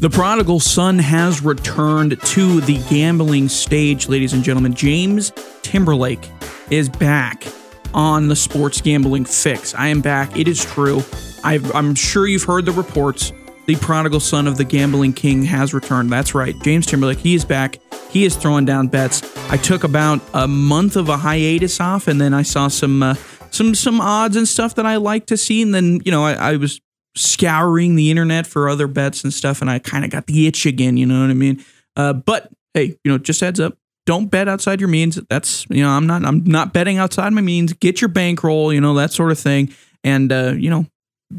The prodigal son has returned to the gambling stage, ladies and gentlemen. James Timberlake is back on the sports gambling fix. I am back. It is true. i am sure you've heard the reports. The prodigal son of the gambling king has returned. That's right. James Timberlake, he is back. He is throwing down bets. I took about a month of a hiatus off, and then I saw some uh, some some odds and stuff that I like to see. And then you know I, I was scouring the internet for other bets and stuff, and I kind of got the itch again. You know what I mean? Uh, but hey, you know, just heads up, don't bet outside your means. That's you know, I'm not I'm not betting outside my means. Get your bankroll, you know, that sort of thing, and uh, you know,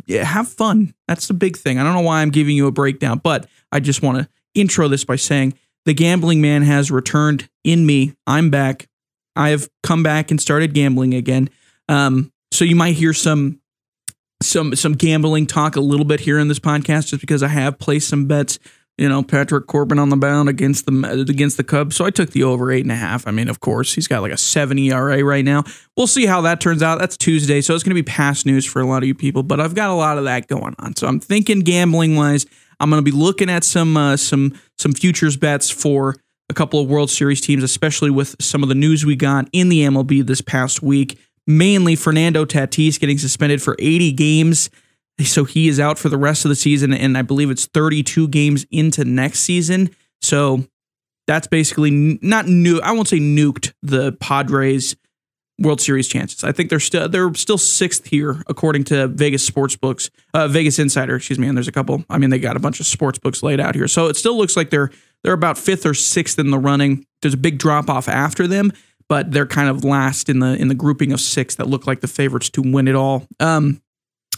yeah, have fun. That's the big thing. I don't know why I'm giving you a breakdown, but I just want to intro this by saying the gambling man has returned in me. I'm back. I have come back and started gambling again. Um, so you might hear some some some gambling talk a little bit here in this podcast just because I have placed some bets. You know, Patrick Corbin on the bound against the against the Cubs, so I took the over eight and a half. I mean, of course, he's got like a seven ERA right now. We'll see how that turns out. That's Tuesday, so it's going to be past news for a lot of you people. But I've got a lot of that going on, so I'm thinking gambling wise, I'm going to be looking at some uh, some some futures bets for a couple of World Series teams, especially with some of the news we got in the MLB this past week mainly Fernando Tatis getting suspended for 80 games. So he is out for the rest of the season, and I believe it's 32 games into next season. So that's basically not new. I won't say nuked the Padres World Series chances. I think they're still they're still sixth here according to Vegas sports books, uh, Vegas Insider, excuse me. And there's a couple. I mean, they got a bunch of sports books laid out here, so it still looks like they're they're about fifth or sixth in the running. There's a big drop off after them, but they're kind of last in the in the grouping of six that look like the favorites to win it all. Um,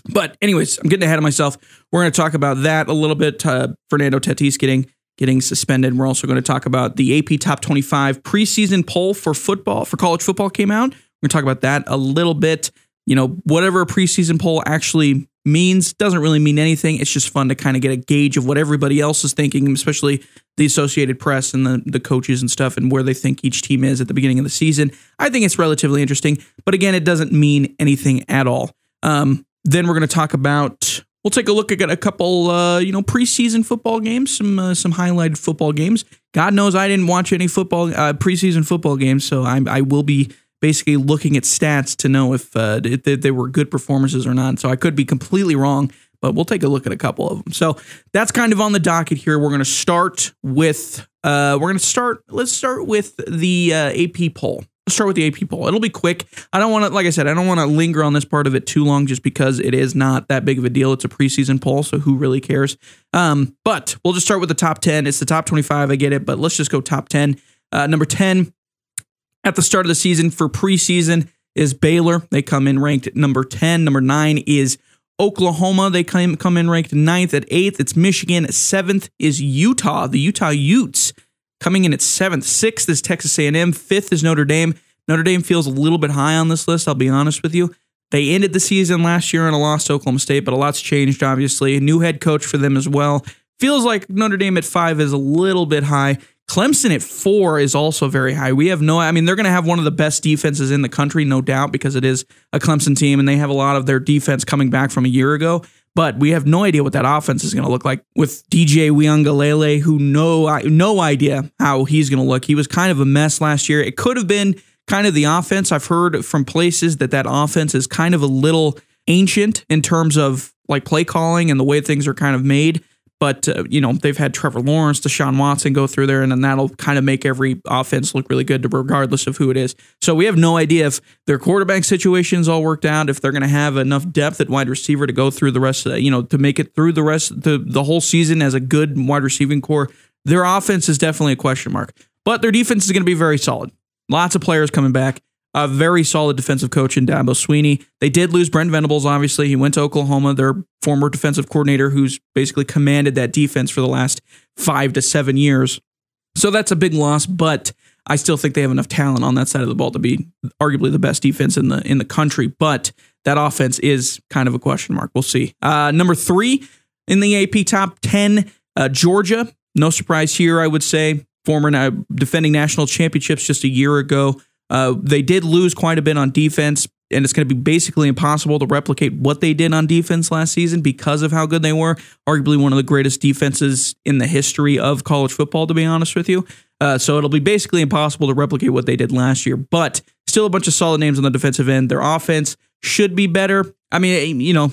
but anyways, I'm getting ahead of myself. We're going to talk about that a little bit. Uh, Fernando Tatis getting getting suspended. We're also going to talk about the AP Top 25 preseason poll for football for college football came out. We're going to talk about that a little bit. You know, whatever a preseason poll actually means doesn't really mean anything. It's just fun to kind of get a gauge of what everybody else is thinking, especially the Associated Press and the, the coaches and stuff, and where they think each team is at the beginning of the season. I think it's relatively interesting, but again, it doesn't mean anything at all. Um, then we're going to talk about. We'll take a look at a couple, uh, you know, preseason football games, some uh, some highlighted football games. God knows I didn't watch any football uh, preseason football games, so I, I will be basically looking at stats to know if, uh, they were good performances or not. So I could be completely wrong, but we'll take a look at a couple of them. So that's kind of on the docket here. We're going to start with uh, we're going to start. Let's start with the uh, AP poll. Let's start with the AP poll. It'll be quick. I don't want to, like I said, I don't want to linger on this part of it too long, just because it is not that big of a deal. It's a preseason poll, so who really cares? Um, but we'll just start with the top ten. It's the top twenty-five. I get it, but let's just go top ten. Uh, number ten at the start of the season for preseason is Baylor. They come in ranked number 10. Number nine is Oklahoma. They come, come in ranked ninth. At eighth, it's Michigan. Seventh is Utah, the Utah Utes coming in at seventh. Sixth is Texas A&M. Fifth is Notre Dame. Notre Dame feels a little bit high on this list, I'll be honest with you. They ended the season last year in a loss to Oklahoma State, but a lot's changed, obviously. A new head coach for them as well. Feels like Notre Dame at five is a little bit high. Clemson at four is also very high. We have no, I mean, they're going to have one of the best defenses in the country, no doubt, because it is a Clemson team and they have a lot of their defense coming back from a year ago. But we have no idea what that offense is going to look like with DJ Uiagalelei, who no, no idea how he's going to look. He was kind of a mess last year. It could have been kind of the offense. I've heard from places that that offense is kind of a little ancient in terms of like play calling and the way things are kind of made. But uh, you know they've had Trevor Lawrence, Deshaun Watson go through there, and then that'll kind of make every offense look really good, regardless of who it is. So we have no idea if their quarterback situation's all worked out, if they're going to have enough depth at wide receiver to go through the rest, of you know, to make it through the rest the the whole season as a good wide receiving core. Their offense is definitely a question mark, but their defense is going to be very solid. Lots of players coming back a very solid defensive coach in Dabo Swinney. They did lose Brent Venables, obviously. He went to Oklahoma, their former defensive coordinator, who's basically commanded that defense for the last five to seven years. So that's a big loss, but I still think they have enough talent on that side of the ball to be arguably the best defense in the in the country. But that offense is kind of a question mark. We'll see. Uh, number three in the AP top ten, uh, Georgia. No surprise here, I would say. Former uh, defending national championships just a year ago. Uh, they did lose quite a bit on defense. and it's going to be basically impossible to replicate what they did on defense last season because of how good they were. Arguably one of the greatest defenses in the history of college football, to be honest with you. Uh, so it'll be basically impossible to replicate what they did last year, but still a bunch of solid names on the defensive end. Their offense should be better. I mean, you know,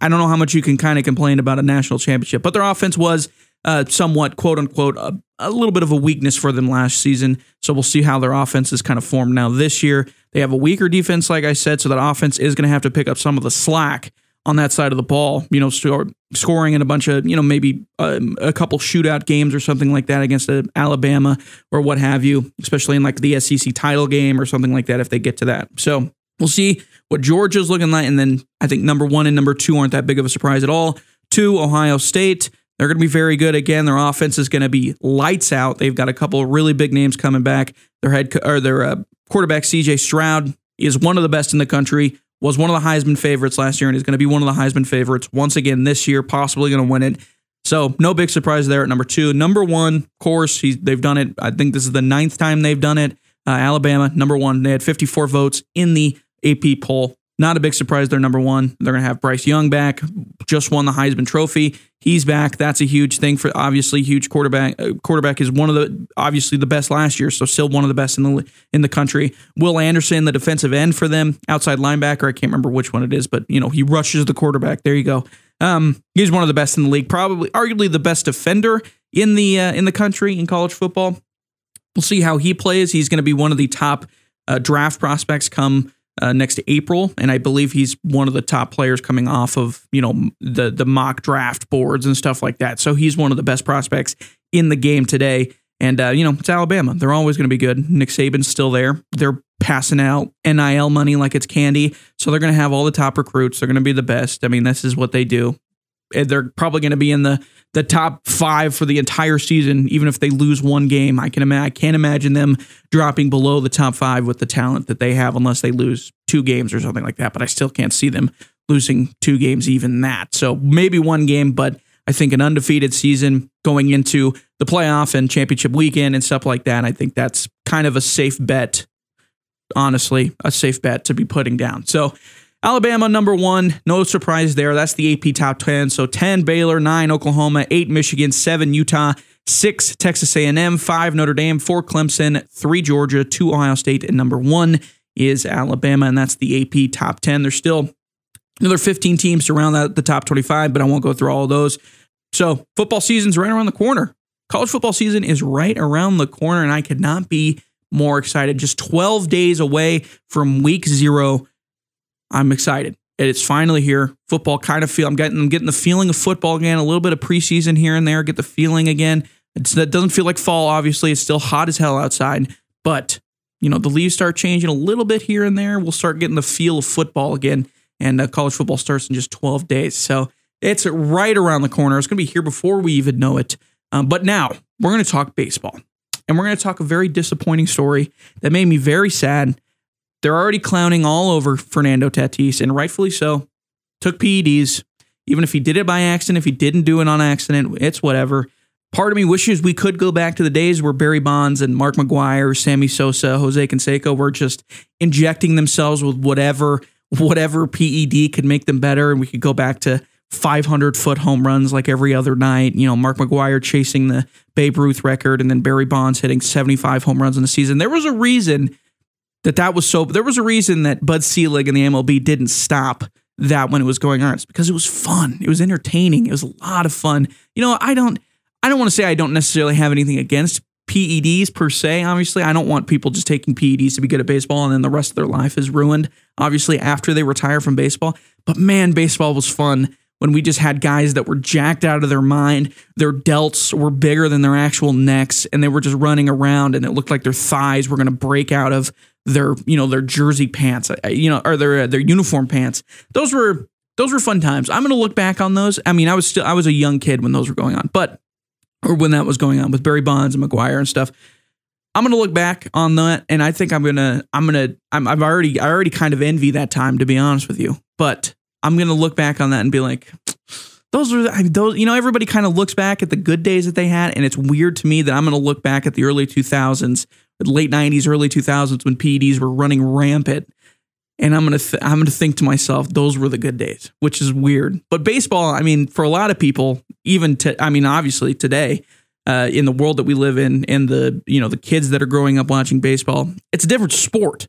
I don't know how much you can kind of complain about a national championship, but their offense was uh, somewhat, quote unquote, a, a, little bit of a weakness for them last season. So we'll see how their offense is kind of formed now this year. They have a weaker defense, like I said, so that offense is going to have to pick up some of the slack on that side of the ball. You know, scoring in a bunch of, you know, maybe um, a couple shootout games or something like that against Alabama or what have you, especially in like the SEC title game or something like that if they get to that. So we'll see what Georgia's looking like. And then I think number one and number two aren't that big of a surprise at all. Two, Ohio State. They're going to be very good again. Their offense is going to be lights out. They've got a couple of really big names coming back. Their head or their uh, quarterback CJ Stroud is one of the best in the country. Was one of the Heisman favorites last year and is going to be one of the Heisman favorites once again this year. Possibly going to win it. So no big surprise there at number two. Number one, of course, they've done it. I think this is the ninth time they've done it. Uh, Alabama, number one. They had 54 votes in the AP poll. Not a big surprise. They're number one. They're going to have Bryce Young back. Just won the Heisman Trophy. He's back. That's a huge thing for obviously huge quarterback. Uh, quarterback is one of the obviously the best last year, so still one of the best in the in the country. Will Anderson, the defensive end for them, outside linebacker. I can't remember which one it is, but you know he rushes the quarterback. There you go. Um, he's one of the best in the league, probably arguably the best defender in the uh, in the country in college football. We'll see how he plays. He's going to be one of the top uh, draft prospects come uh, next April, and I believe he's one of the top players coming off of you know the the mock draft boards and stuff like that. So he's one of the best prospects in the game today. And uh, you know it's Alabama; they're always going to be good. Nick Saban's still there. They're passing out NIL money like it's candy, so they're going to have all the top recruits. They're going to be the best. I mean, this is what they do. Eh, they're probably going to be in the the top five for the entire season, even if they lose one game. I can imagine. I can't imagine them dropping below the top five with the talent that they have, unless they lose two games or something like that. But I still can't see them losing two games, even that. So maybe one game, but I think an undefeated season going into the playoff and championship weekend and stuff like that. I think that's kind of a safe bet. Honestly, a safe bet to be putting down. So Alabama number one, no surprise there. That's the AP top 10. So 10 Baylor, 9 Oklahoma, 8 Michigan, 7 Utah, 6 Texas A&M, 5 Notre Dame, 4 Clemson, 3 Georgia, 2 Ohio State, and number 1 is Alabama, and that's the AP top 10. There's still another 15 teams to round out the top 25, but I won't go through all of those. So football season's right around the corner. College football season is right around the corner, and I could not be more excited. Just 12 days away from week zero I'm excited. It's finally here. Football kind of feel. I'm getting. I'm getting the feeling of football again. A little bit of preseason here and there. Get the feeling again. It's, that doesn't feel like fall. Obviously, it's still hot as hell outside. But you know the leaves start changing a little bit here and there. We'll start getting the feel of football again. And uh, college football starts in just 12 days. So it's right around the corner. It's going to be here before we even know it. Um, but now we're going to talk baseball. And we're going to talk a very disappointing story that made me very sad they're already clowning all over Fernando Tatis, and rightfully so. Took PEDs, even if he did it by accident, if he didn't do it on accident, it's whatever. Part of me wishes we could go back to the days where Barry Bonds and Mark McGwire, Sammy Sosa, Jose Canseco were just injecting themselves with whatever whatever PED could make them better, and we could go back to 500 foot home runs like every other night. You know, Mark McGwire chasing the Babe Ruth record, and then Barry Bonds hitting 75 home runs in the season. There was a reason that that was so. There was a reason that Bud Selig and the MLB didn't stop that when it was going on. It's because it was fun. It was entertaining. It was a lot of fun. You know, I don't. I don't want to say I don't necessarily have anything against PEDs per se. Obviously, I don't want people just taking PEDs to be good at baseball and then the rest of their life is ruined. Obviously, after they retire from baseball. But man, baseball was fun when we just had guys that were jacked out of their mind. Their delts were bigger than their actual necks, and they were just running around, and it looked like their thighs were going to break out of their you know their jersey pants, uh, you know, or their uh, their uniform pants. Those were those were fun times. I'm going to look back on those. I mean, I was still I was a young kid when those were going on, but or when that was going on with Barry Bonds and McGwire and stuff. I'm gonna look back on that, and I think I'm gonna I'm gonna I'm, I've already I already kind of envy that time to be honest with you. But I'm gonna look back on that and be like, those are those you know everybody kind of looks back at the good days that they had, and it's weird to me that I'm gonna look back at the early 2000s late 90s, early 2000s when PEDs were running rampant. and I'm gonna th- I'm gonna think to myself, those were the good days, which is weird. But baseball, I mean, for a lot of people, even to, I mean, obviously today, uh, in the world that we live in, and the you know the kids that are growing up watching baseball, it's a different sport.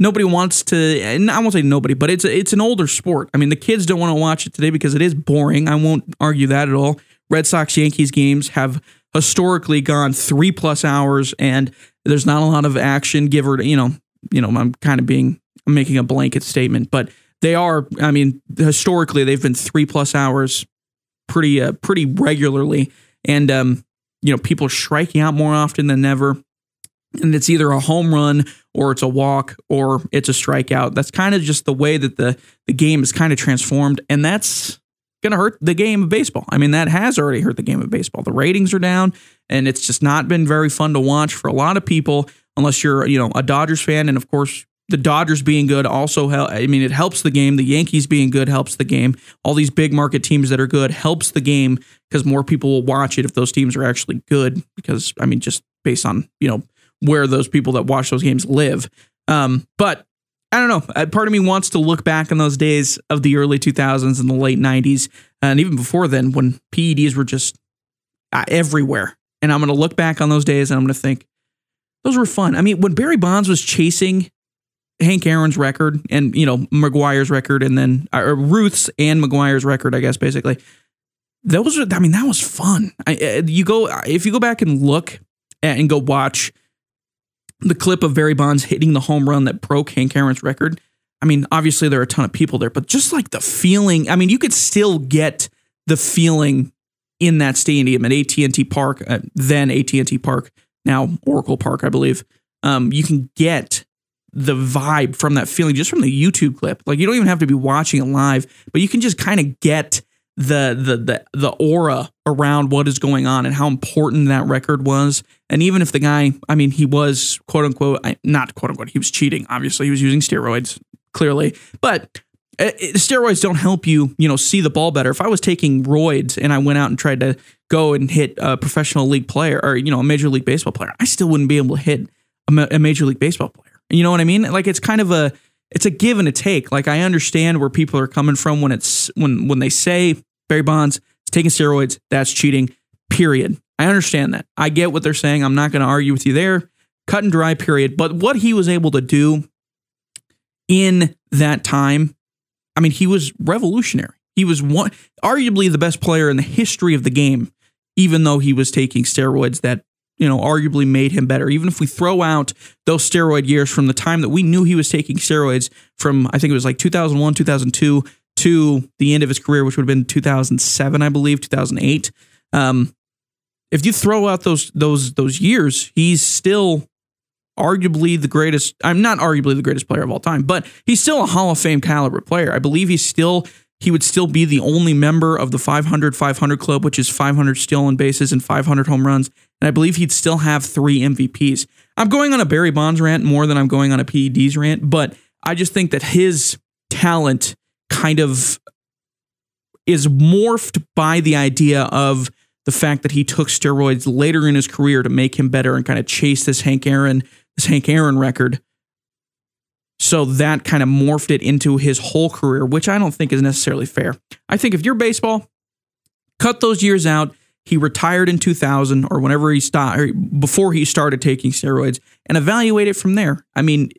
Nobody wants to, and I won't say nobody, but it's it's an older sport. I mean, the kids don't want to watch it today because it is boring. I won't argue that at all. Red Sox Yankees games have historically gone three plus hours, and there's not a lot of action. Give or you know, you know, I'm kind of being I'm making a blanket statement, but they are. I mean, historically, they've been three plus hours, pretty uh, pretty regularly, and um, you know, people are striking out more often than ever. And it's either a home run or it's a walk or it's a strikeout. That's kind of just the way that the the game is kind of transformed, and that's going to hurt the game of baseball. I mean, that has already hurt the game of baseball. The ratings are down, and it's just not been very fun to watch for a lot of people, unless you're, you know, a Dodgers fan. And of course, the Dodgers being good also help. I mean, it helps the game. The Yankees being good helps the game. All these big market teams that are good helps the game because more people will watch it if those teams are actually good. Because I mean, just based on you know where those people that watch those games live. Um, but I don't know. Uh, part of me wants to look back on those days of the early 2000s and the late 90s, and even before then, when PEDs were just uh, everywhere. And I'm going to look back on those days and I'm going to think those were fun. I mean, when Barry Bonds was chasing Hank Aaron's record and you know McGwire's record, and then uh, Ruth's and McGwire's record, I guess basically. Those are. I mean, that was fun. I, uh, you go if you go back and look and go watch the clip of Barry Bonds hitting the home run that broke Hank Aaron's record. I mean, obviously there are a ton of people there, but just like the feeling. I mean, you could still get the feeling in that stadium at AT&T Park, uh, then AT&T Park, now Oracle Park, I believe. Um, you can get the vibe from that feeling just from the YouTube clip. Like you don't even have to be watching it live, but you can just kind of get the the the the aura around what is going on and how important that record was. And even if the guy, I mean, he was quote unquote not quote unquote, he was cheating. Obviously, he was using steroids clearly, but uh, steroids don't help you, you know, see the ball better. If I was taking roids and I went out and tried to go and hit a professional league player or you know a major league baseball player, I still wouldn't be able to hit a, a major league baseball player. You know what I mean? Like it's kind of a it's a give and a take. Like I understand where people are coming from when it's when when they say Barry Bonds is taking steroids, that's cheating. Period. I understand that. I get what they're saying. I'm not going to argue with you there. Cut and dry. Period. But what he was able to do in that time, I mean, he was revolutionary. He was one, arguably the best player in the history of the game, even though he was taking steroids that you know, arguably made him better. Even if we throw out those steroid years from the time that we knew he was taking steroids from, I think it was like 2001, 2002 to the end of his career, which would have been 2007, I believe, 2008. Um, if you throw out those those those years, he's still arguably the greatest. I'm not arguably the greatest player of all time, but he's still a Hall of Fame caliber player. I believe he's still he would still be the only member of the 500 500 club, which is 500 stolen bases and 500 home runs. And I believe he'd still have three MVPs. I'm going on a Barry Bonds rant more than I'm going on a PEDs rant, but I just think that his talent kind of is morphed by the idea of the fact that he took steroids later in his career to make him better and kind of chase this Hank Aaron, this Hank Aaron record. So that kind of morphed it into his whole career, which I don't think is necessarily fair. I think if you're baseball, cut those years out. He retired in 2000 or whenever he started, before he started taking steroids, and evaluate it from there. I mean,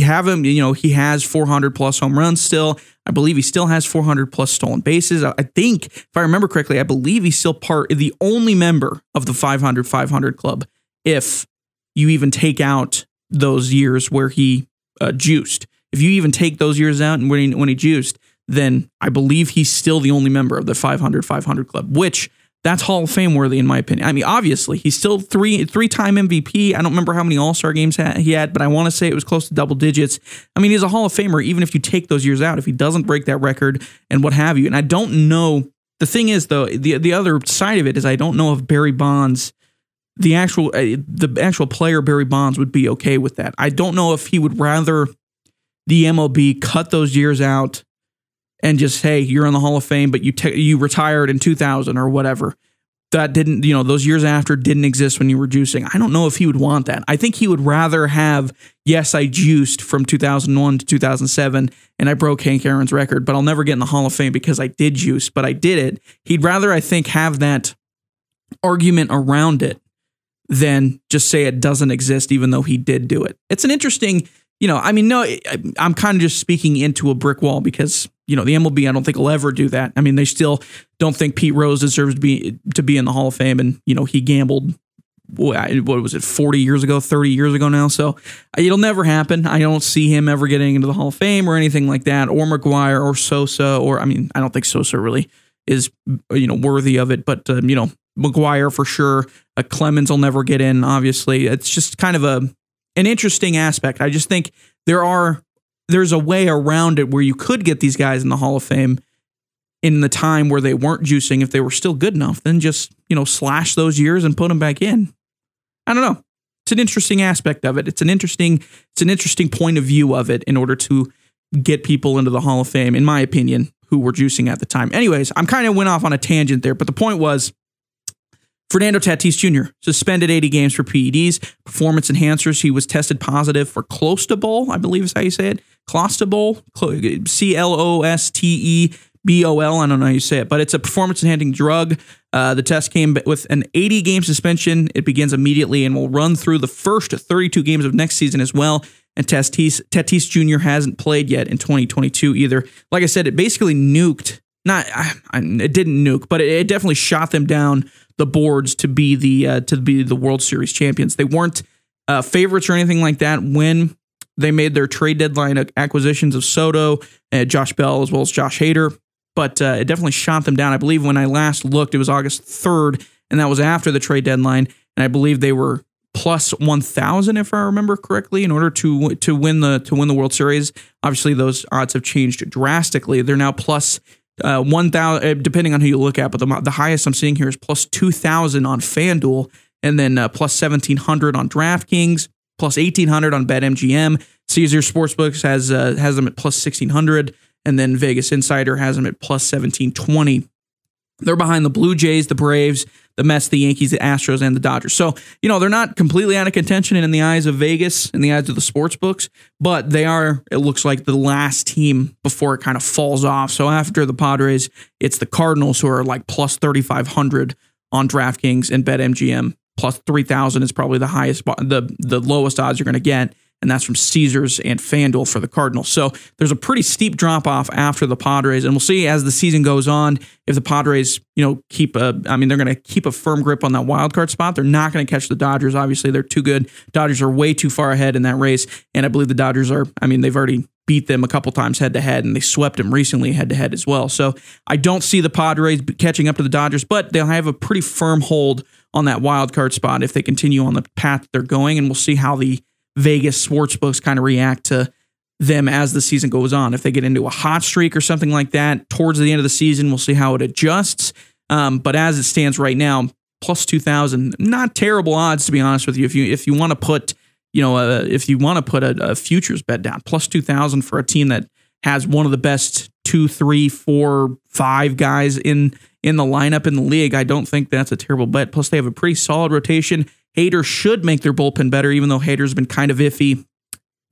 have him, you know, he has 400 plus home runs still. I believe he still has 400 plus stolen bases. I think, if I remember correctly, I believe he's still part, the only member of the 500 500 club. If you even take out those years where he uh, juiced. If you even take those years out and when he, when he juiced, then I believe he's still the only member of the 500 500 club, which that's Hall of Fame worthy in my opinion. I mean, obviously he's still three three time MVP. I don't remember how many All Star games he had, but I want to say it was close to double digits. I mean, he's a Hall of Famer even if you take those years out. If he doesn't break that record and what have you, and I don't know. The thing is, though, the the other side of it is I don't know if Barry Bonds the actual uh, the actual player Barry Bonds would be okay with that. I don't know if he would rather the MLB cut those years out and just hey, you're in the Hall of Fame, but you te- you retired in 2000 or whatever. that didn't, you know, those years after didn't exist when you were juicing. I don't know if he would want that. I think he would rather have, yes, I juiced from 2001 to 2007 and I broke Hank Aaron's record, but I'll never get in the Hall of Fame because I did juice, but I did it. He'd rather, I think, have that argument around it than just say it doesn't exist, even though he did do it. It's an interesting, you know, I mean, no, I'm kind of just speaking into a brick wall because you know the MLB. I don't think will ever do that. I mean, they still don't think Pete Rose deserves to be to be in the Hall of Fame, and you know he gambled. What was it, 40 years ago, 30 years ago now? So it'll never happen. I don't see him ever getting into the Hall of Fame or anything like that, or McGwire or Sosa, or I mean, I don't think Sosa really is, you know, worthy of it, but, um, you know, McGwire for sure. Uh, Clemens will never get in, obviously. It's just kind of a an interesting aspect. I just think there are there's a way around it where you could get these guys in the Hall of Fame in the time where they weren't juicing if they were still good enough, then just, you know, slash those years and put them back in. I don't know. It's an interesting aspect of it. It's an interesting it's an interesting point of view of it in order to get people into the Hall of Fame in my opinion who were juicing at the time. Anyways, I'm kind of went off on a tangent there, but the point was Fernando Tatis Jr. suspended 80 games for PEDs, performance enhancers. He was tested positive for Clostebol, I believe is how you say it. Clostebol, C L O S T E B O L. I don't know how you say it, but it's a performance enhancing drug. Uh, the test came with an 80 game suspension. It begins immediately and will run through the first 32 games of next season as well. And Tatis, Tatis Jr. hasn't played yet in 2022 either. Like I said, it basically nuked. Not, I, I, it didn't nuke, but it, it definitely shot them down the boards to be the uh, to be the World Series champions. They weren't uh, favorites or anything like that when they made their trade deadline acquisitions of Soto, and Josh Bell, as well as Josh Hader. But uh, it definitely shot them down. I believe when I last looked, it was August 3rd, and that was after the trade deadline. And I believe they were plus 1000 if I remember correctly in order to to win the to win the World Series. Obviously those odds have changed drastically. They're now plus uh, 1,000, uh, depending on who you look at, but the, the highest I'm seeing here is plus 2,000 on FanDuel, and then uh, plus 1,700 on DraftKings, plus 1,800 on BetMGM. Caesar Sportsbooks has uh, has them at plus 1,600, and then Vegas Insider has them at plus 1,720. They're behind the Blue Jays, the Braves, the Mets, the Yankees, the Astros, and the Dodgers. So, you know, they're not completely out of contention in the eyes of Vegas, in the eyes of the sports books, but they are, it looks like, the last team before it kind of falls off. So after the Padres, it's the Cardinals who are like plus 3,500 on DraftKings and BetMGM. Plus 3,000 is probably the highest, the, the lowest odds you're going to get and that's from Caesars and FanDuel for the Cardinals. So there's a pretty steep drop off after the Padres, and we'll see as the season goes on if the Padres, you know, keep a. I mean, they're going to keep a firm grip on that wild card spot. They're not going to catch the Dodgers. Obviously, they're too good. Dodgers are way too far ahead in that race, and I believe the Dodgers are. I mean, they've already beat them a couple times head to head, and they swept them recently head to head as well. So I don't see the Padres catching up to the Dodgers, but they'll have a pretty firm hold on that wild card spot if they continue on the path they're going, and we'll see how the Vegas sportsbooks kind of react to them as the season goes on. If they get into a hot streak or something like that towards the end of the season, we'll see how it adjusts. Um, but as it stands right now, plus two thousand, not terrible odds to be honest with you. If you if you want to put you know uh, if you want to put a, a futures bet down, plus two thousand for a team that has one of the best two, three, four, five guys in in the lineup in the league, I don't think that's a terrible bet. Plus, they have a pretty solid rotation. Hader should make their bullpen better, even though Hader's been kind of iffy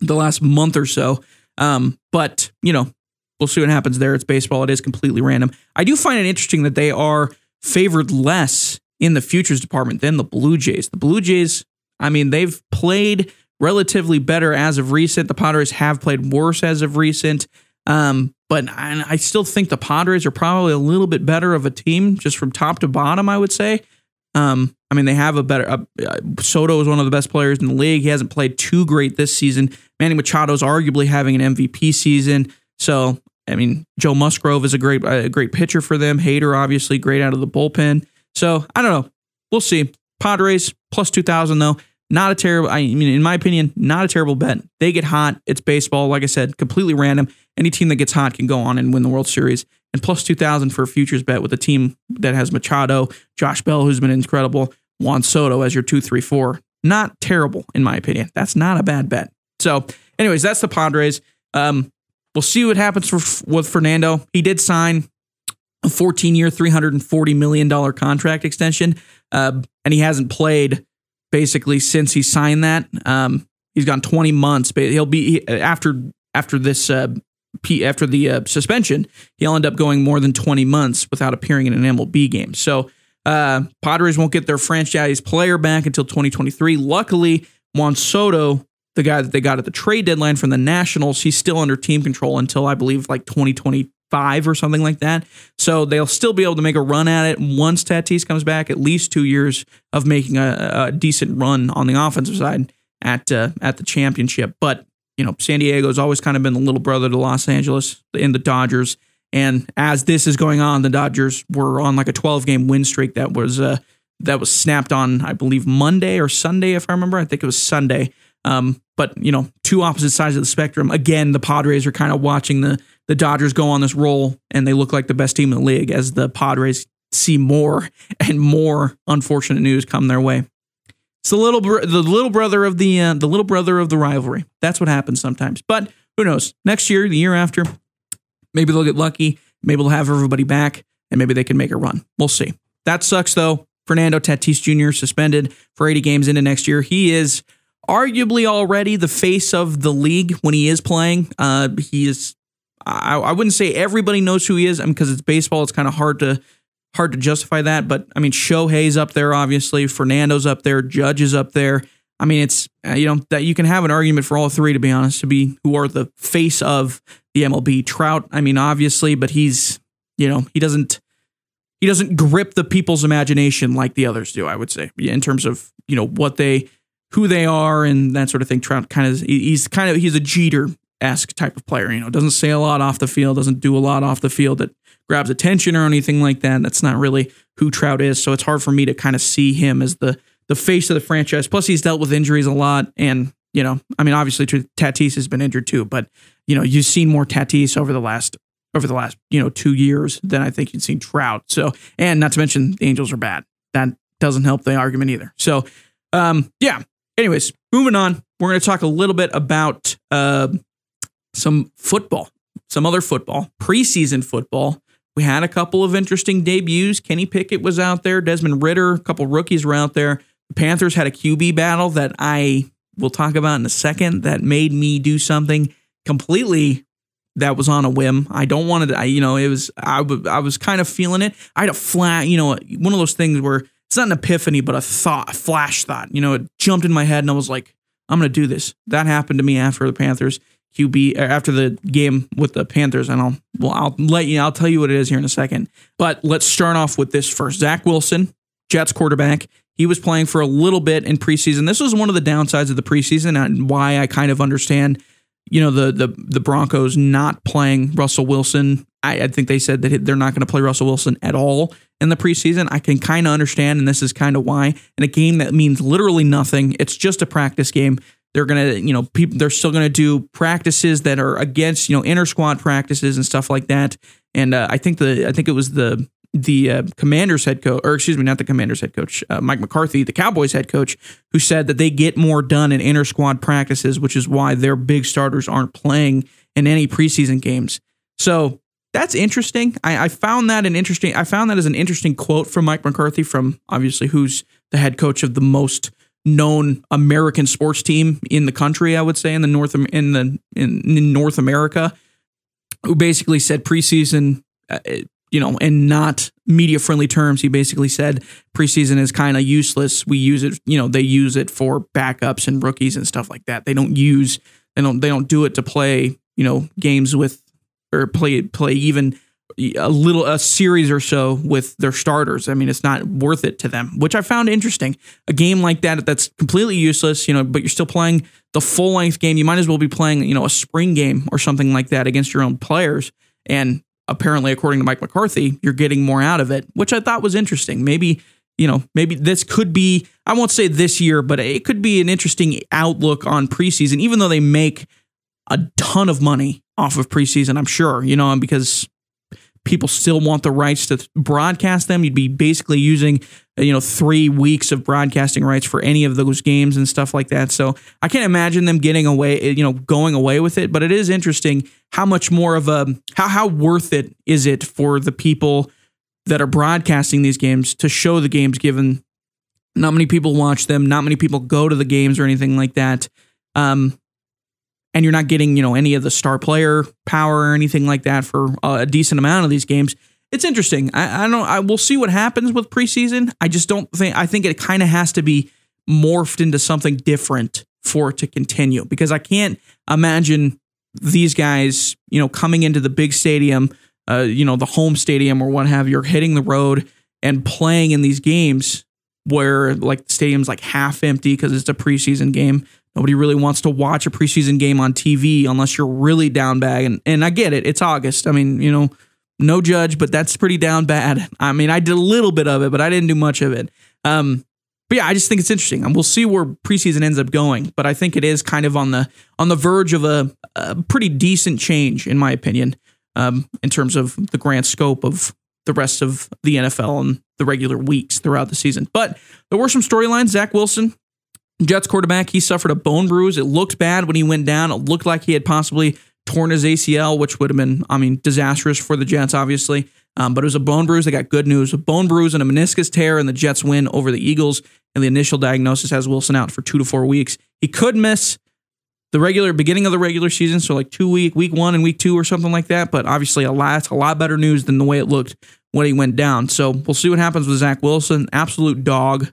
the last month or so. Um, but, you know, we'll see what happens there. It's baseball, it is completely random. I do find it interesting that they are favored less in the futures department than the Blue Jays. The Blue Jays, I mean, they've played relatively better as of recent. The Padres have played worse as of recent. Um, but I, still think the Padres are probably a little bit better of a team, just from top to bottom, I would say. Um, I mean, they have a better. Uh, Soto is one of the best players in the league. He hasn't played too great this season. Manny Machado is arguably having an MVP season. So, I mean, Joe Musgrove is a great, a great pitcher for them. Hader, obviously, great out of the bullpen. So, I don't know. We'll see. Padres plus 2,000, though. Not a terrible, I mean, in my opinion, not a terrible bet. They get hot. It's baseball. Like I said, completely random. Any team that gets hot can go on and win the World Series and plus 2000 for a futures bet with a team that has Machado, Josh Bell, who's been incredible, Juan Soto as your 234. Not terrible, in my opinion. That's not a bad bet. So, anyways, that's the Padres. Um, we'll see what happens for, with Fernando. He did sign a 14 year, $340 million contract extension. Uh, and he hasn't played basically since he signed that. Um, he's gone 20 months, but he'll be after after this uh, after the uh, suspension, he'll end up going more than 20 months without appearing in an MLB game. So uh, Padres won't get their franchise player back until 2023. Luckily, Juan Soto, the guy that they got at the trade deadline from the Nationals, he's still under team control until I believe like 2025 or something like that. So they'll still be able to make a run at it once Tatis comes back. At least two years of making a, a decent run on the offensive side at uh, at the championship. But you know, San Diego's always kind of been the little brother to Los Angeles in the Dodgers. And as this is going on, the Dodgers were on like a 12 game win streak that was uh, that was snapped on, I believe, Monday or Sunday, if I remember. I think it was Sunday. Um, but you know, two opposite sides of the spectrum. Again, the Padres are kind of watching the the Dodgers go on this roll, and they look like the best team in the league as the Padres see more and more unfortunate news come their way. It's the little the little brother of the uh, the little brother of the rivalry. That's what happens sometimes. But who knows? Next year, the year after, maybe they'll get lucky. Maybe they'll have everybody back, and maybe they can make a run. We'll see. That sucks though. Fernando Tatis Jr. suspended for 80 games into next year. He is arguably already the face of the league when he is playing. Uh, he is. I, I wouldn't say everybody knows who he is because it's baseball. It's kind of hard to hard to justify that. But I mean, Shohei's up there, obviously. Fernando's up there. Judge is up there. I mean, it's uh, you know that you can have an argument for all three, to be honest, to be who are the face of the MLB. Trout, I mean, obviously, but he's you know he doesn't he doesn't grip the people's imagination like the others do. I would say in terms of you know what they who they are and that sort of thing. Trout kind of he's kind of he's a Jeter esque type of player. You know, doesn't say a lot off the field, doesn't do a lot off the field that grabs attention or anything like that. That's not really who Trout is. So it's hard for me to kind of see him as the the face of the franchise. Plus, he's dealt with injuries a lot, and you know, I mean, obviously Tatis has been injured too, but you know, you've seen more Tatis over the last over the last you know two years than I think you've seen Trout. So, and not to mention the Angels are bad. That doesn't help the argument either. So, um, yeah. Anyways, moving on. We're going to talk a little bit about uh, some football, some other football, preseason football. We had a couple of interesting debuts. Kenny Pickett was out there, Desmond Ridder, a couple rookies were out there. The Panthers had a QB battle that I will talk about in a second that made me do something completely that was on a whim. I don't want to, I, you know, it was, I, w- I was kind of feeling it. I had a flat, you know, one of those things where it's not an epiphany, but a thought, a flash thought, you know, it jumped in my head and I was like, I'm going to do this. That happened to me after the Panthers QB uh, after the game with the Panthers, and I'll well I'll let you I'll tell you what it is here in a second. But let's start off with this first. Zach Wilson, Jets quarterback. He was playing for a little bit in preseason. This was one of the downsides of the preseason and why I kind of understand, you know, the the the Broncos not playing Russell Wilson. I, I think they said that they're not going to play Russell Wilson at all in the preseason. I can kind of understand, and this is kind of why. In a game that means literally nothing, it's just a practice game. They're gonna, you know, people they're still gonna do practices that are against, you know, inter squad practices and stuff like that. And uh, I think the I think it was the the uh, Commanders head coach, or excuse me, not the Commanders head coach, uh, Mike McCarthy, the Cowboys head coach, who said that they get more done in inter squad practices, which is why their big starters aren't playing in any preseason games. So that's interesting. I, I found that an interesting. I found that as an interesting quote from Mike McCarthy, from obviously who's the head coach of the most known American sports team in the country, I would say in the North in the in, in North America, who basically said preseason, uh, you know, in not media friendly terms, he basically said preseason is kind of useless. We use it, you know, they use it for backups and rookies and stuff like that. They don't use they don't they don't do it to play, you know, games with or play play even a little a series or so with their starters. I mean, it's not worth it to them, which I found interesting. A game like that that's completely useless, you know, but you're still playing the full length game. You might as well be playing, you know, a spring game or something like that against your own players. And apparently, according to Mike McCarthy, you're getting more out of it, which I thought was interesting. Maybe you know, maybe this could be, I won't say this year, but it could be an interesting outlook on preseason, even though they make a ton of money off of preseason, I'm sure, you know, because people still want the rights to broadcast them. You'd be basically using, you know, three weeks of broadcasting rights for any of those games and stuff like that. So I can't imagine them getting away, you know, going away with it. But it is interesting how much more of a how how worth it is it for the people that are broadcasting these games to show the games given not many people watch them not many people go to the games or anything like that um, and you're not getting you know any of the star player power or anything like that for a decent amount of these games it's interesting i, I don't i will see what happens with preseason i just don't think i think it kind of has to be morphed into something different for it to continue because i can't imagine these guys you know coming into the big stadium uh, you know, the home stadium or what have you, hitting the road and playing in these games where like the stadium's like half empty because it's a preseason game. Nobody really wants to watch a preseason game on TV unless you're really down bad. And and I get it. It's August. I mean, you know, no judge, but that's pretty down bad. I mean, I did a little bit of it, but I didn't do much of it. Um, but yeah, I just think it's interesting, and we'll see where preseason ends up going. But I think it is kind of on the on the verge of a, a pretty decent change, in my opinion um, in terms of the grand scope of the rest of the NFL and the regular weeks throughout the season. But there were some storylines. Zach Wilson, Jets quarterback, he suffered a bone bruise. It looked bad when he went down. It looked like he had possibly torn his ACL, which would have been, I mean, disastrous for the Jets, obviously. Um, but it was a bone bruise. They got good news a bone bruise and a meniscus tear, and the Jets win over the Eagles. And the initial diagnosis has Wilson out for two to four weeks. He could miss the regular beginning of the regular season, so like two week, week one and week two or something like that. But obviously, a lot, a lot better news than the way it looked when he went down. So we'll see what happens with Zach Wilson. Absolute dog.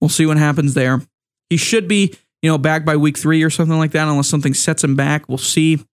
We'll see what happens there. He should be, you know, back by week three or something like that, unless something sets him back. We'll see.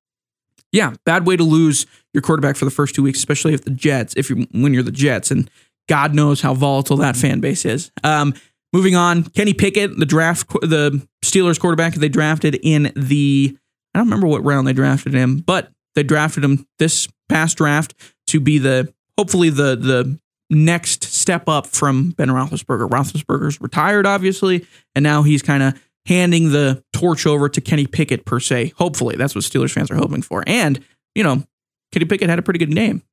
Yeah, bad way to lose your quarterback for the first two weeks, especially if the Jets, if you when you're the Jets, and God knows how volatile that fan base is. Um, Moving on, Kenny Pickett, the draft, the Steelers quarterback they drafted in the, I don't remember what round they drafted him, but they drafted him this past draft to be the, hopefully the, the next step up from Ben Roethlisberger. Roethlisberger's retired, obviously, and now he's kind of handing the torch over to Kenny Pickett per se. Hopefully, that's what Steelers fans are hoping for. And you know, Kenny Pickett had a pretty good game.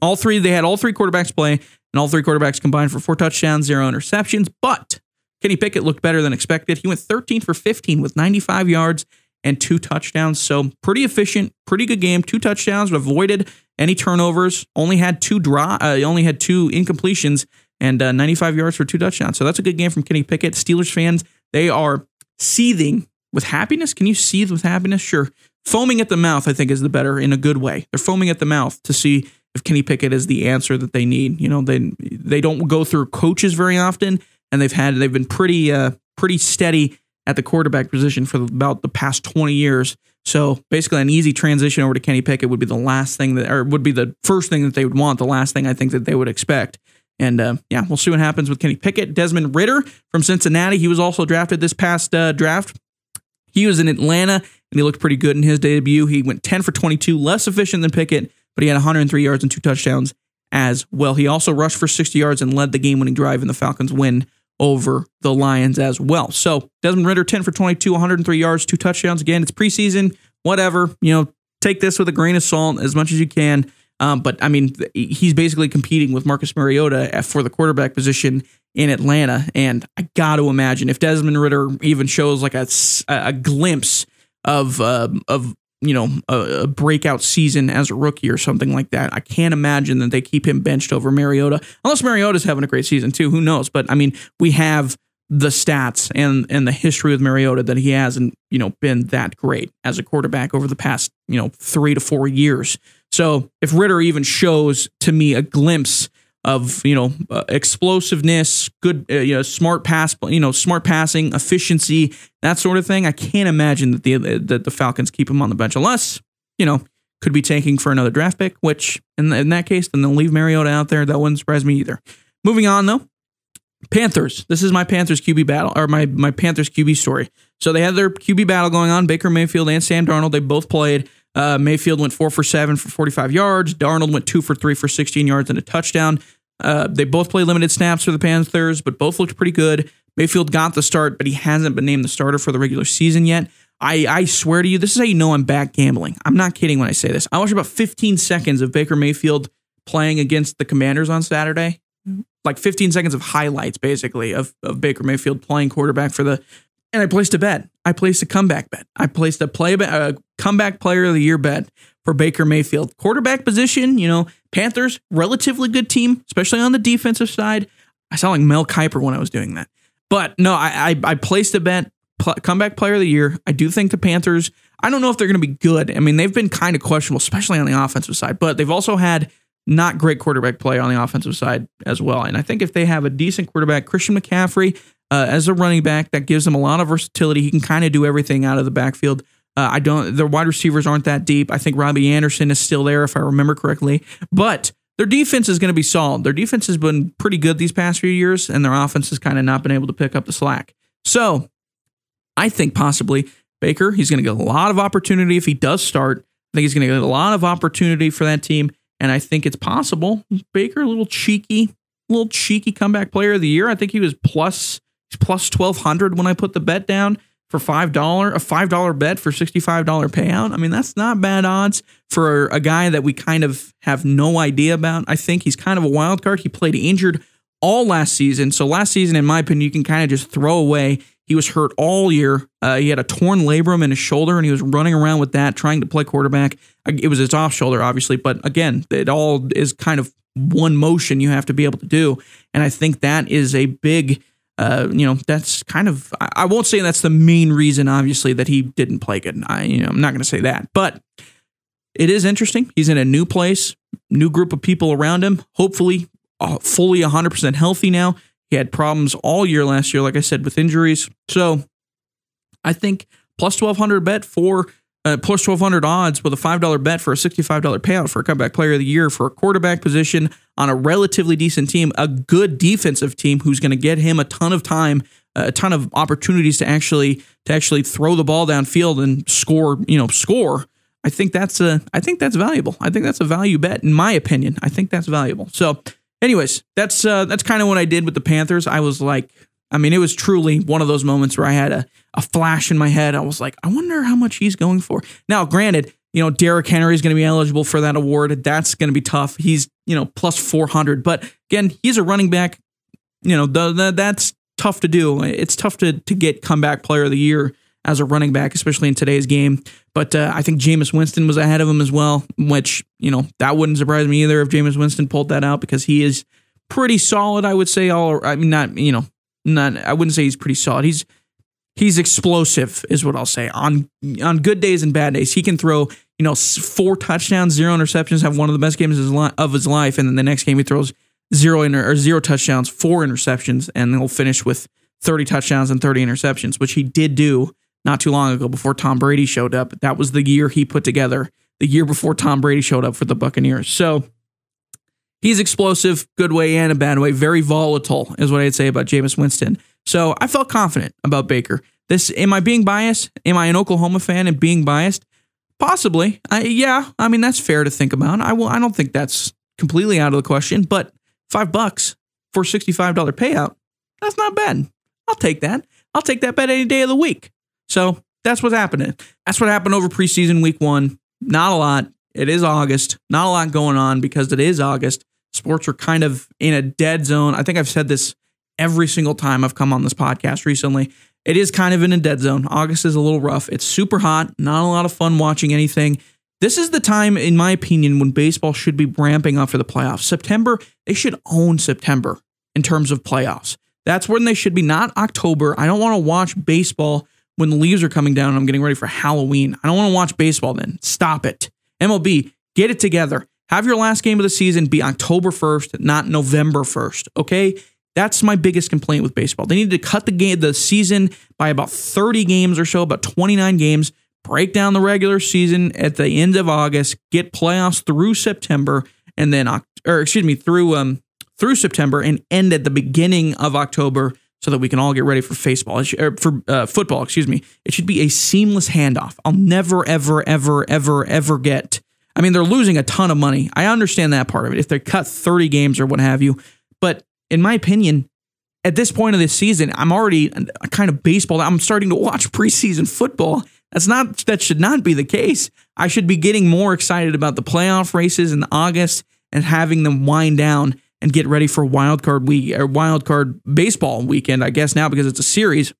All three, they had all three quarterbacks play and all three quarterbacks combined for four touchdowns, zero interceptions. But Kenny Pickett looked better than expected. He went 13 for 15 with 95 yards and two touchdowns. So pretty efficient, pretty good game. Two touchdowns, avoided any turnovers. Only had two draw. Uh, only had two incompletions and uh, 95 yards for two touchdowns. So that's a good game from Kenny Pickett. Steelers fans, they are seething with happiness. Can you seethe with happiness? Sure. Foaming at the mouth, I think, is the better in a good way. They're foaming at the mouth to see if Kenny Pickett is the answer that they need. You know, they they don't go through coaches very often, and they've had they've been pretty uh, pretty steady at the quarterback position for about the past 20 years. So basically, an easy transition over to Kenny Pickett would be the last thing that, or would be the first thing that they would want, the last thing I think that they would expect. And uh, yeah, we'll see what happens with Kenny Pickett. Desmond Ridder from Cincinnati, he was also drafted this past uh, draft. He was in Atlanta and he looked pretty good in his debut. He went 10 for 22, less efficient than Pickett, but he had 103 yards and two touchdowns as well. He also rushed for 60 yards and led the game winning drive in the Falcons' win over the Lions as well. So Desmond Ridder, 10 for 22, 103 yards, two touchdowns. Again, it's preseason, whatever. You know, take this with a grain of salt as much as you can. Um, but I mean, he's basically competing with Marcus Mariota for the quarterback position in Atlanta. And I got to imagine if Desmond Ridder even shows like a, a glimpse of uh, of you know, a, a, breakout season as a rookie or something like that. I can't imagine that they keep him benched over Mariota, unless Mariota's having a great season too. Who knows? But I mean, we have the stats and and the history with Mariota that he hasn't, you know, been that great as a quarterback over the past, you know, three to four years. So if Ridder even shows to me a glimpse of you know uh, explosiveness, good uh, you know smart pass, you know smart passing, efficiency, that sort of thing. I can't imagine that the that the Falcons keep him on the bench unless you know could be tanking for another draft pick. Which in in that case, then they'll leave Mariota out there. That wouldn't surprise me either. Moving on though, Panthers. This is my Panthers QB battle or my my Panthers QB story. So they had their QB battle going on. Baker Mayfield and Sam Darnold. They both played. Uh, Mayfield went four for seven for 45 yards. Darnold went two for three for 16 yards and a touchdown. Uh, they both played limited snaps for the Panthers, but both looked pretty good. Mayfield got the start, but he hasn't been named the starter for the regular season yet. I, I swear to you, this is how you know I'm back gambling. I'm not kidding when I say this. I watched about 15 seconds of Baker Mayfield playing against the Commanders on Saturday. Like 15 seconds of highlights, basically, of, of Baker Mayfield playing quarterback for the and I placed a bet. I placed a comeback bet. I placed a play bet, a comeback player of the year bet for Baker Mayfield. Quarterback position, you know, Panthers, relatively good team, especially on the defensive side. I sound like Mel Kiper when I was doing that. But no, I, I, I placed a bet, pl- comeback player of the year. I do think the Panthers, I don't know if they're going to be good. I mean, they've been kind of questionable, especially on the offensive side, but they've also had not great quarterback play on the offensive side as well. And I think if they have a decent quarterback, Christian McCaffrey, uh, as a running back, that gives him a lot of versatility. He can kind of do everything out of the backfield. Uh, I don't. Their wide receivers aren't that deep. I think Robbie Anderson is still there, if I remember correctly. But their defense is going to be solid. Their defense has been pretty good these past few years, and their offense has kind of not been able to pick up the slack. So, I think possibly Baker. He's going to get a lot of opportunity if he does start. I think he's going to get a lot of opportunity for that team, and I think it's possible Baker, a little cheeky, little cheeky comeback player of the year. I think he was plus plus twelve hundred when I put the bet down for five dollar a five dollar bet for sixty five dollar payout. I mean that's not bad odds for a guy that we kind of have no idea about. I think he's kind of a wild card. He played injured all last season, so last season, in my opinion, you can kind of just throw away. He was hurt all year. Uh, he had a torn labrum in his shoulder, and he was running around with that, trying to play quarterback. It was his off shoulder, obviously, but again, it all is kind of one motion you have to be able to do, and I think that is a big uh, you know, that's kind of, I won't say that's the main reason, obviously, that he didn't play good. I, you know, I'm not going to say that, but it is interesting. He's in a new place, new group of people around him, hopefully uh, fully 100% healthy now. He had problems all year last year, like I said, with injuries. So I think plus 1200 bet for uh, plus 1200 odds with a $5 bet for a $65 payout for a comeback player of the year for a quarterback position on a relatively decent team, a good defensive team who's going to get him a ton of time, a ton of opportunities to actually to actually throw the ball downfield and score, you know, score. I think that's a I think that's valuable. I think that's a value bet in my opinion. I think that's valuable. So, anyways, that's uh that's kind of what I did with the Panthers. I was like I mean, it was truly one of those moments where I had a, a flash in my head. I was like, I wonder how much he's going for. Now, granted, you know, Derrick Henry is going to be eligible for that award. That's going to be tough. He's, you know, plus 400. But again, he's a running back. You know, the, the, that's tough to do. It's tough to, to get comeback player of the year as a running back, especially in today's game. But uh, I think Jameis Winston was ahead of him as well, which, you know, that wouldn't surprise me either if Jameis Winston pulled that out because he is pretty solid, I would say. All I mean, not, you know, not I wouldn't say he's pretty solid. He's he's explosive is what I'll say. On on good days and bad days, he can throw, you know, four touchdowns, zero interceptions, have one of the best games of his, life and then the next game he throws zero inter- or zero touchdowns, four interceptions and he'll finish with 30 touchdowns and 30 interceptions, which he did do not too long ago before Tom Brady showed up. That was the year he put together, the year before Tom Brady showed up for the Buccaneers. So He's explosive, good way and a bad way, very volatile, is what I'd say about Jameis Winston. So I felt confident about Baker. This am I being biased? Am I an Oklahoma fan and being biased? Possibly. I, yeah, I mean that's fair to think about. I will. I don't think that's completely out of the question. But five bucks for sixty-five dollar payout, that's not bad. I'll take that. I'll take that bet any day of the week. So that's what's happening. That's what happened over preseason week one. Not a lot. It is August. Not a lot going on because it is August. Sports are kind of in a dead zone. I think I've said this every single time I've come on this podcast recently. It is kind of in a dead zone. August is a little rough. It's super hot, not a lot of fun watching anything. This is the time, in my opinion, when baseball should be ramping up for the playoffs. September, they should own September in terms of playoffs. That's when they should be, not October. I don't want to watch baseball when the leaves are coming down and I'm getting ready for Halloween. I don't want to watch baseball then. Stop it. MLB, get it together. Have your last game of the season be October 1st, not November 1st. Okay. That's my biggest complaint with baseball. They need to cut the game, the season by about 30 games or so, about 29 games, break down the regular season at the end of August, get playoffs through September, and then, or excuse me, through, um, through September and end at the beginning of October so that we can all get ready for baseball for uh, football. Excuse me. It should be a seamless handoff. I'll never, ever, ever, ever, ever get I mean, they're losing a ton of money. I understand that part of it. If they cut 30 games or what have you. But in my opinion, at this point of the season, I'm already a kind of baseball. I'm starting to watch preseason football. That's not that should not be the case. I should be getting more excited about the playoff races in August and having them wind down and get ready for wild card week or wild card baseball weekend, I guess now because it's a series.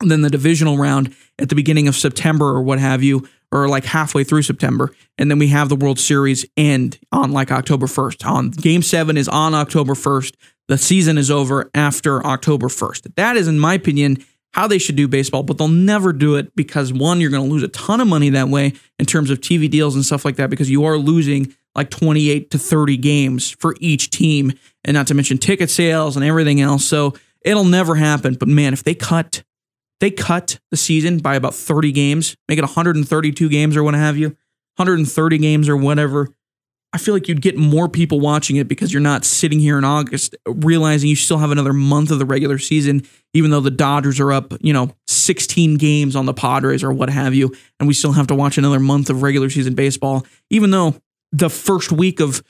Then the divisional round at the beginning of September or what have you, or like halfway through September. And then we have the World Series end on like October 1st. On game seven is on October 1st. The season is over after October 1st. That is, in my opinion, how they should do baseball, but they'll never do it because one, you're going to lose a ton of money that way in terms of TV deals and stuff like that because you are losing like 28 to 30 games for each team, and not to mention ticket sales and everything else. So it'll never happen. But man, if they cut, they cut the season by about 30 games, make it 132 games or what have you, 130 games or whatever. I feel like you'd get more people watching it because you're not sitting here in August realizing you still have another month of the regular season, even though the Dodgers are up, you know, 16 games on the Padres or what have you, and we still have to watch another month of regular season baseball, even though the first week of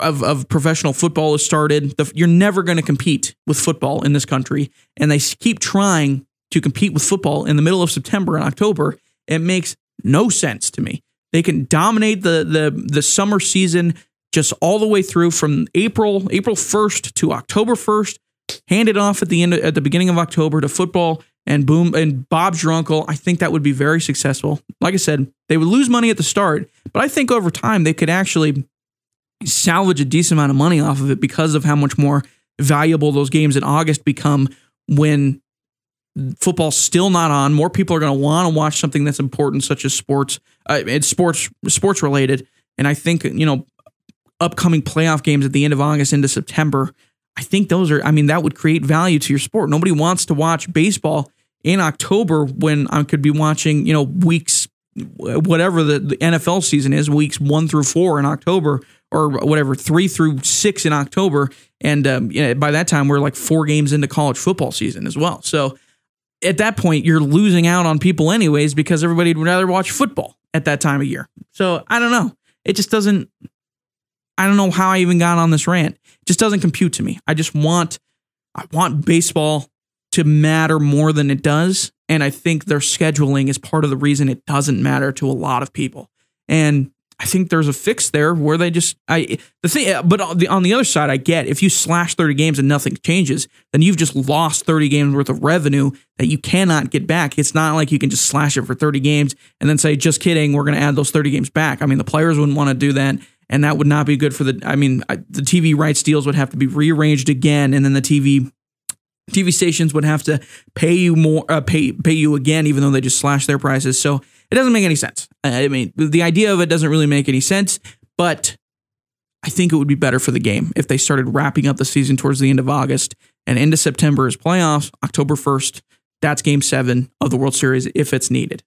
of, of professional football has started. The, you're never going to compete with football in this country, and they keep trying to compete with football in the middle of September and October. It makes no sense to me. They can dominate the the the summer season just all the way through from April April 1st to October 1st, hand it off at the end at the beginning of October to football and boom and Bob's your uncle. I think that would be very successful. Like I said, they would lose money at the start, but I think over time they could actually salvage a decent amount of money off of it because of how much more valuable those games in August become when football's still not on. More people are going to want to watch something that's important, such as sports. Uh, it's sports sports related, and I think you know upcoming playoff games at the end of August into September. I think those are. I mean, that would create value to your sport. Nobody wants to watch baseball in October when I could be watching you know weeks whatever the, the NFL season is, weeks one through four in October or whatever, three through six in October. And um, you know, by that time, we're like four games into college football season as well. So at that point, you're losing out on people anyways because everybody would rather watch football at that time of year. So I don't know. It just doesn't. I don't know how I even got on this rant. It just doesn't compute to me. I just want, I want baseball to matter more than it does, and I think their scheduling is part of the reason it doesn't matter to a lot of people. And I think there's a fix there where they just I the thing uh, but on the, on the other side I get if you slash 30 games and nothing changes then you've just lost 30 games worth of revenue that you cannot get back. It's not like you can just slash it for 30 games and then say just kidding we're going to add those 30 games back. I mean the players wouldn't want to do that and that would not be good for the I mean the TV rights deals would have to be rearranged again and then the TV TV stations would have to pay you more uh, pay pay you again even though they just slashed their prices so it doesn't make any sense. I mean, the idea of it doesn't really make any sense, but I think it would be better for the game if they started wrapping up the season towards the end of August and into September is playoffs, October 1st. That's game seven of the World Series if it's needed.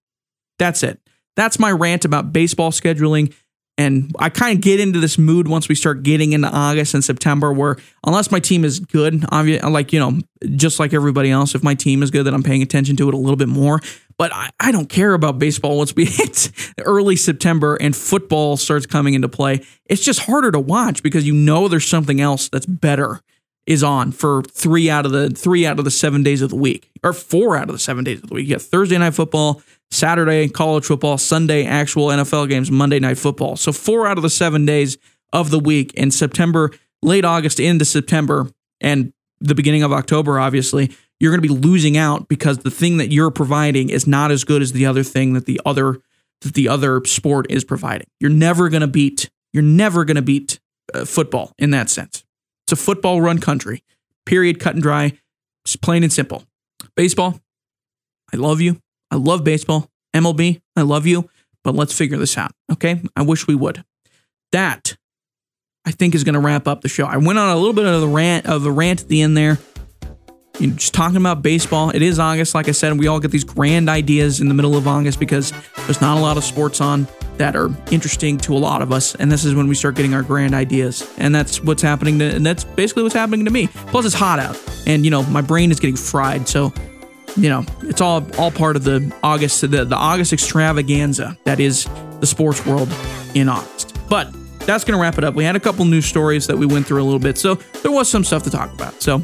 That's it. That's my rant about baseball scheduling. And I kind of get into this mood once we start getting into August and September, where unless my team is good, like, you know, just like everybody else, if my team is good, then I'm paying attention to it a little bit more. But I, I don't care about baseball once we hit early September and football starts coming into play. It's just harder to watch because you know there's something else that's better is on for three out of the three out of the seven days of the week, or four out of the seven days of the week. You got Thursday night football, Saturday college football, Sunday actual NFL games, Monday night football. So four out of the seven days of the week in September, late August into September, and the beginning of October, obviously, you're going to be losing out because the thing that you're providing is not as good as the other thing that the other that the other sport is providing. You're never going to beat. You're never going to beat uh, football in that sense. It's a football run country. Period. Cut and dry. It's plain and simple. Baseball. I love you. I love baseball. MLB. I love you. But let's figure this out. Okay. I wish we would. That I think is going to wrap up the show. I went on a little bit of the rant of a rant at the end there you know, just talking about baseball. It is August, like I said, we all get these grand ideas in the middle of August because there's not a lot of sports on that are interesting to a lot of us. And this is when we start getting our grand ideas. And that's what's happening to, and that's basically what's happening to me. Plus, it's hot out. And, you know, my brain is getting fried. So, you know, it's all all part of the August, the, the August extravaganza that is the sports world in August. But that's going to wrap it up. We had a couple news stories that we went through a little bit. So there was some stuff to talk about. So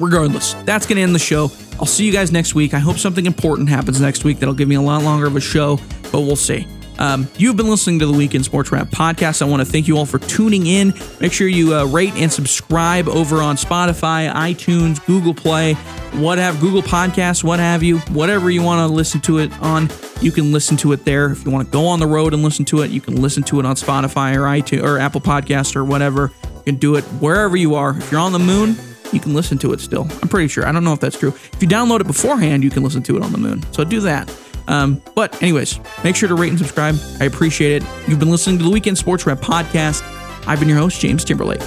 regardless, that's going to end the show. I'll see you guys next week. I hope something important happens next week that'll give me a lot longer of a show, but we'll see. Um, you've been listening to the Weekend Sports Wrap podcast. I want to thank you all for tuning in. Make sure you uh, rate and subscribe over on Spotify, iTunes, Google Play, what have Google Podcasts, what have you, whatever you want to listen to it on. You can listen to it there. If you want to go on the road and listen to it, you can listen to it on Spotify or iTunes or Apple Podcast or whatever. You can do it wherever you are. If you're on the moon, you can listen to it still. I'm pretty sure. I don't know if that's true. If you download it beforehand, you can listen to it on the moon. So do that. Um, but, anyways, make sure to rate and subscribe. I appreciate it. You've been listening to the Weekend Sports Wrap podcast. I've been your host, James Timberlake.